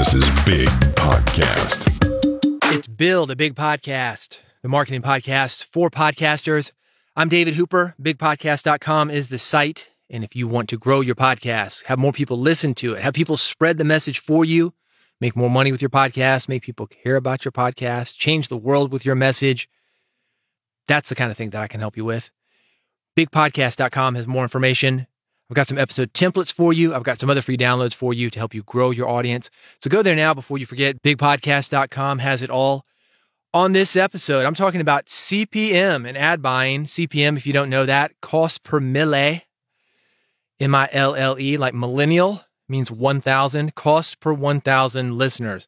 This is Big Podcast. It's Build a Big Podcast, the marketing podcast for podcasters. I'm David Hooper. BigPodcast.com is the site. And if you want to grow your podcast, have more people listen to it, have people spread the message for you, make more money with your podcast, make people care about your podcast, change the world with your message, that's the kind of thing that I can help you with. BigPodcast.com has more information. I've got some episode templates for you. I've got some other free downloads for you to help you grow your audience. So go there now before you forget. BigPodcast.com has it all. On this episode, I'm talking about CPM and ad buying. CPM, if you don't know that, cost per mille, in M I L L E, like millennial means 1,000, cost per 1,000 listeners.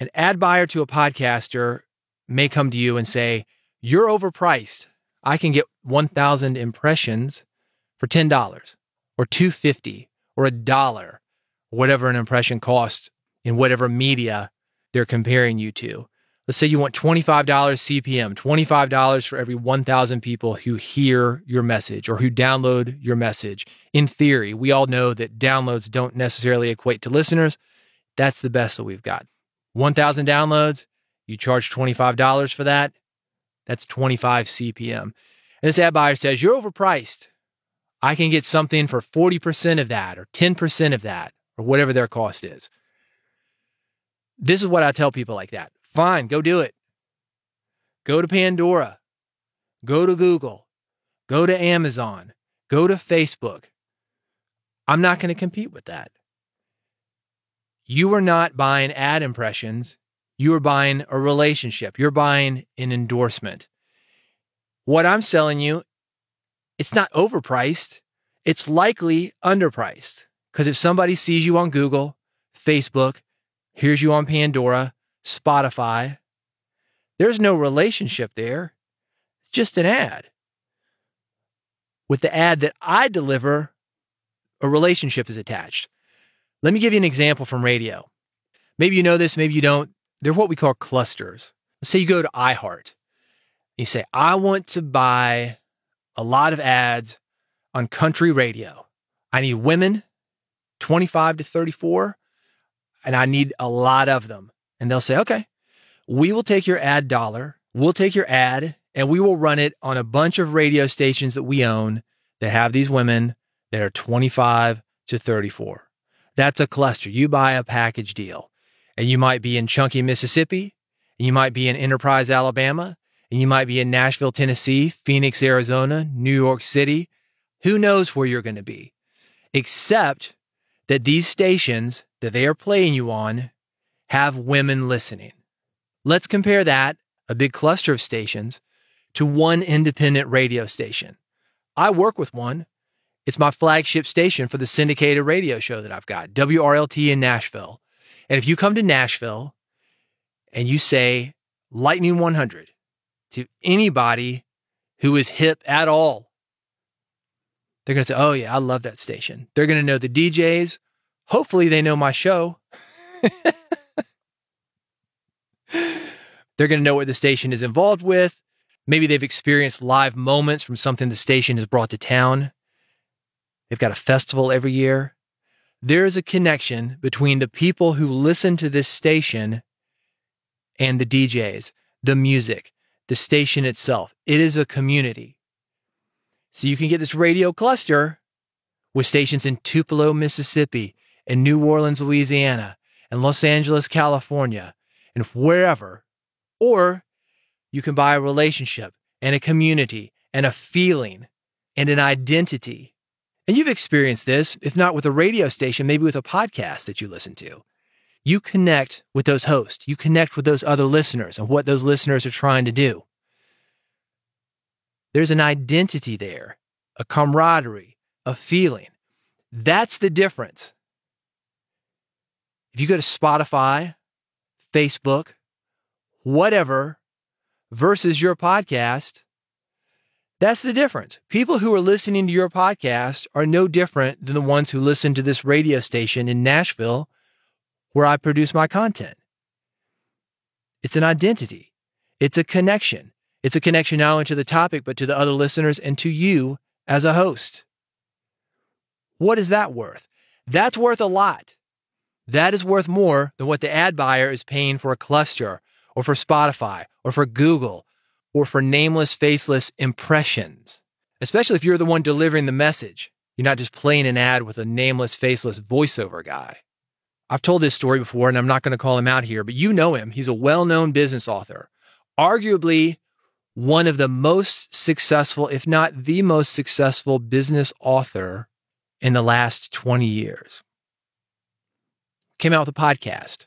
An ad buyer to a podcaster may come to you and say, You're overpriced. I can get 1,000 impressions for $10 or 250 or a dollar, whatever an impression costs in whatever media they're comparing you to. Let's say you want $25 CPM, $25 for every 1,000 people who hear your message or who download your message. In theory, we all know that downloads don't necessarily equate to listeners. That's the best that we've got. 1,000 downloads, you charge $25 for that. That's 25 CPM. And this ad buyer says, You're overpriced. I can get something for 40% of that or 10% of that or whatever their cost is. This is what I tell people like that. Fine, go do it. Go to Pandora. Go to Google. Go to Amazon. Go to Facebook. I'm not going to compete with that. You are not buying ad impressions. You are buying a relationship. You're buying an endorsement. What I'm selling you, it's not overpriced. It's likely underpriced. Because if somebody sees you on Google, Facebook, hears you on Pandora, Spotify, there's no relationship there. It's just an ad. With the ad that I deliver, a relationship is attached. Let me give you an example from radio. Maybe you know this, maybe you don't. They're what we call clusters. Say you go to iHeart. You say, I want to buy a lot of ads on country radio. I need women 25 to 34, and I need a lot of them. And they'll say, okay, we will take your ad dollar, we'll take your ad, and we will run it on a bunch of radio stations that we own that have these women that are 25 to 34. That's a cluster. You buy a package deal, and you might be in Chunky, Mississippi, and you might be in Enterprise, Alabama, and you might be in Nashville, Tennessee, Phoenix, Arizona, New York City. Who knows where you're going to be? Except that these stations that they are playing you on have women listening. Let's compare that, a big cluster of stations, to one independent radio station. I work with one. It's my flagship station for the syndicated radio show that I've got, WRLT in Nashville. And if you come to Nashville and you say Lightning 100 to anybody who is hip at all, they're going to say, Oh, yeah, I love that station. They're going to know the DJs. Hopefully, they know my show. They're going to know what the station is involved with. Maybe they've experienced live moments from something the station has brought to town. They've got a festival every year. There is a connection between the people who listen to this station and the DJs, the music, the station itself. It is a community. So you can get this radio cluster with stations in Tupelo, Mississippi, and New Orleans, Louisiana, and Los Angeles, California, and wherever or you can buy a relationship and a community and a feeling and an identity. And you've experienced this, if not with a radio station, maybe with a podcast that you listen to. You connect with those hosts, you connect with those other listeners and what those listeners are trying to do. There's an identity there, a camaraderie, a feeling. That's the difference. If you go to Spotify, Facebook, whatever versus your podcast, that's the difference. People who are listening to your podcast are no different than the ones who listen to this radio station in Nashville where I produce my content. It's an identity. It's a connection. It's a connection not only to the topic, but to the other listeners and to you as a host. What is that worth? That's worth a lot. That is worth more than what the ad buyer is paying for a cluster or for Spotify or for Google or for nameless, faceless impressions, especially if you're the one delivering the message. You're not just playing an ad with a nameless, faceless voiceover guy. I've told this story before and I'm not going to call him out here, but you know him. He's a well known business author, arguably one of the most successful, if not the most successful business author in the last 20 years. Came out with a podcast.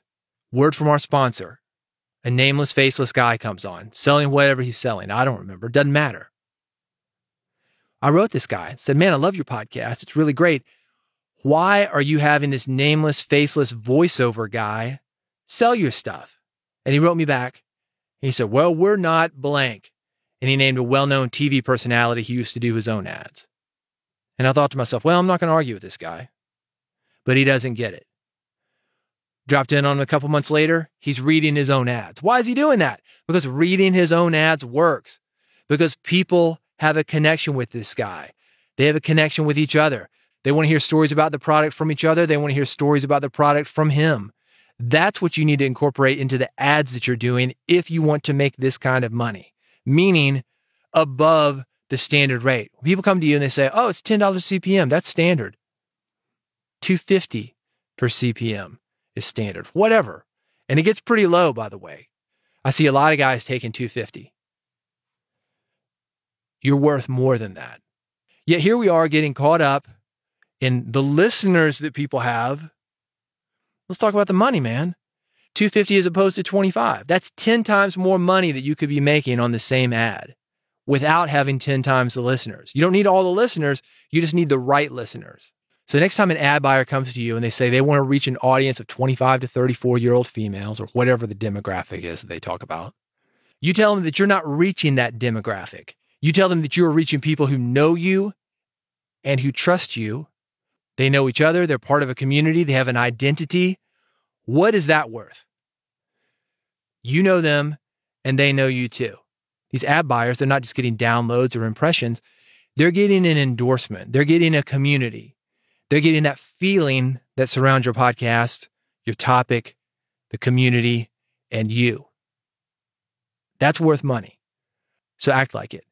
Word from our sponsor. A nameless, faceless guy comes on, selling whatever he's selling. I don't remember. Doesn't matter. I wrote this guy, said, Man, I love your podcast. It's really great. Why are you having this nameless, faceless voiceover guy sell your stuff? And he wrote me back. He said, Well, we're not blank. And he named a well known TV personality he used to do his own ads. And I thought to myself, Well, I'm not going to argue with this guy. But he doesn't get it. Dropped in on him a couple months later. He's reading his own ads. Why is he doing that? Because reading his own ads works. Because people have a connection with this guy. They have a connection with each other. They want to hear stories about the product from each other. They want to hear stories about the product from him. That's what you need to incorporate into the ads that you're doing if you want to make this kind of money, meaning above the standard rate. People come to you and they say, "Oh, it's $10 CPM." That's standard. 250 per CPM is standard. Whatever. And it gets pretty low by the way. I see a lot of guys taking 250. You're worth more than that. Yet here we are getting caught up in the listeners that people have. Let's talk about the money, man. 250 as opposed to 25. That's 10 times more money that you could be making on the same ad without having 10 times the listeners. You don't need all the listeners, you just need the right listeners. So next time an ad buyer comes to you and they say they want to reach an audience of 25 to 34 year old females or whatever the demographic is that they talk about, you tell them that you're not reaching that demographic. You tell them that you are reaching people who know you and who trust you. They know each other, they're part of a community, they have an identity. What is that worth? You know them and they know you too. These ad buyers, they're not just getting downloads or impressions, they're getting an endorsement, they're getting a community, they're getting that feeling that surrounds your podcast, your topic, the community, and you. That's worth money. So act like it.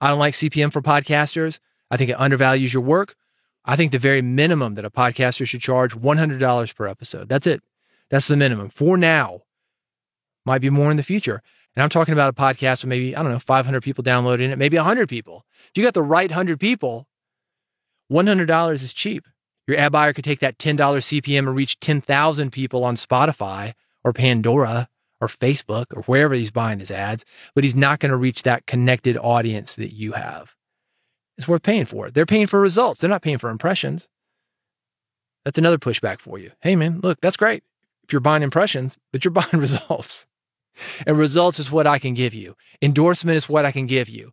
I don't like CPM for podcasters. I think it undervalues your work. I think the very minimum that a podcaster should charge $100 per episode. That's it. That's the minimum for now. Might be more in the future. And I'm talking about a podcast with maybe, I don't know, 500 people downloading it, maybe 100 people. If you got the right 100 people, $100 is cheap. Your ad buyer could take that $10 CPM and reach 10,000 people on Spotify or Pandora or Facebook or wherever he's buying his ads, but he's not going to reach that connected audience that you have. It's worth paying for. They're paying for results. They're not paying for impressions. That's another pushback for you. Hey, man, look, that's great if you're buying impressions, but you're buying results. And results is what I can give you. Endorsement is what I can give you.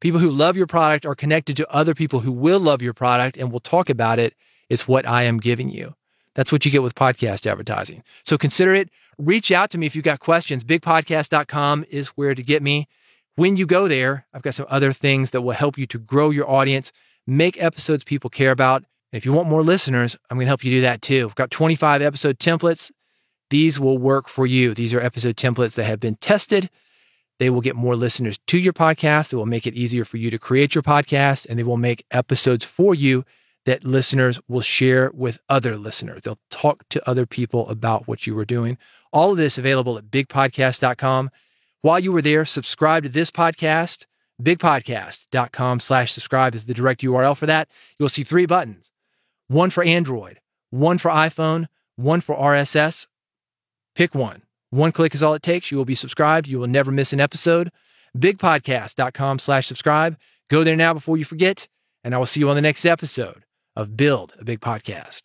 People who love your product are connected to other people who will love your product and will talk about it is what I am giving you. That's what you get with podcast advertising. So consider it. Reach out to me if you've got questions. Bigpodcast.com is where to get me. When you go there, I've got some other things that will help you to grow your audience, make episodes people care about. And if you want more listeners, I'm going to help you do that too. I've got 25 episode templates. These will work for you. These are episode templates that have been tested. They will get more listeners to your podcast. It will make it easier for you to create your podcast and they will make episodes for you that listeners will share with other listeners. They'll talk to other people about what you were doing. All of this available at bigpodcast.com. While you were there, subscribe to this podcast. Bigpodcast.com slash subscribe is the direct URL for that. You'll see three buttons one for Android, one for iPhone, one for RSS. Pick one. One click is all it takes. You will be subscribed. You will never miss an episode. Bigpodcast.com slash subscribe. Go there now before you forget, and I will see you on the next episode of Build a Big Podcast.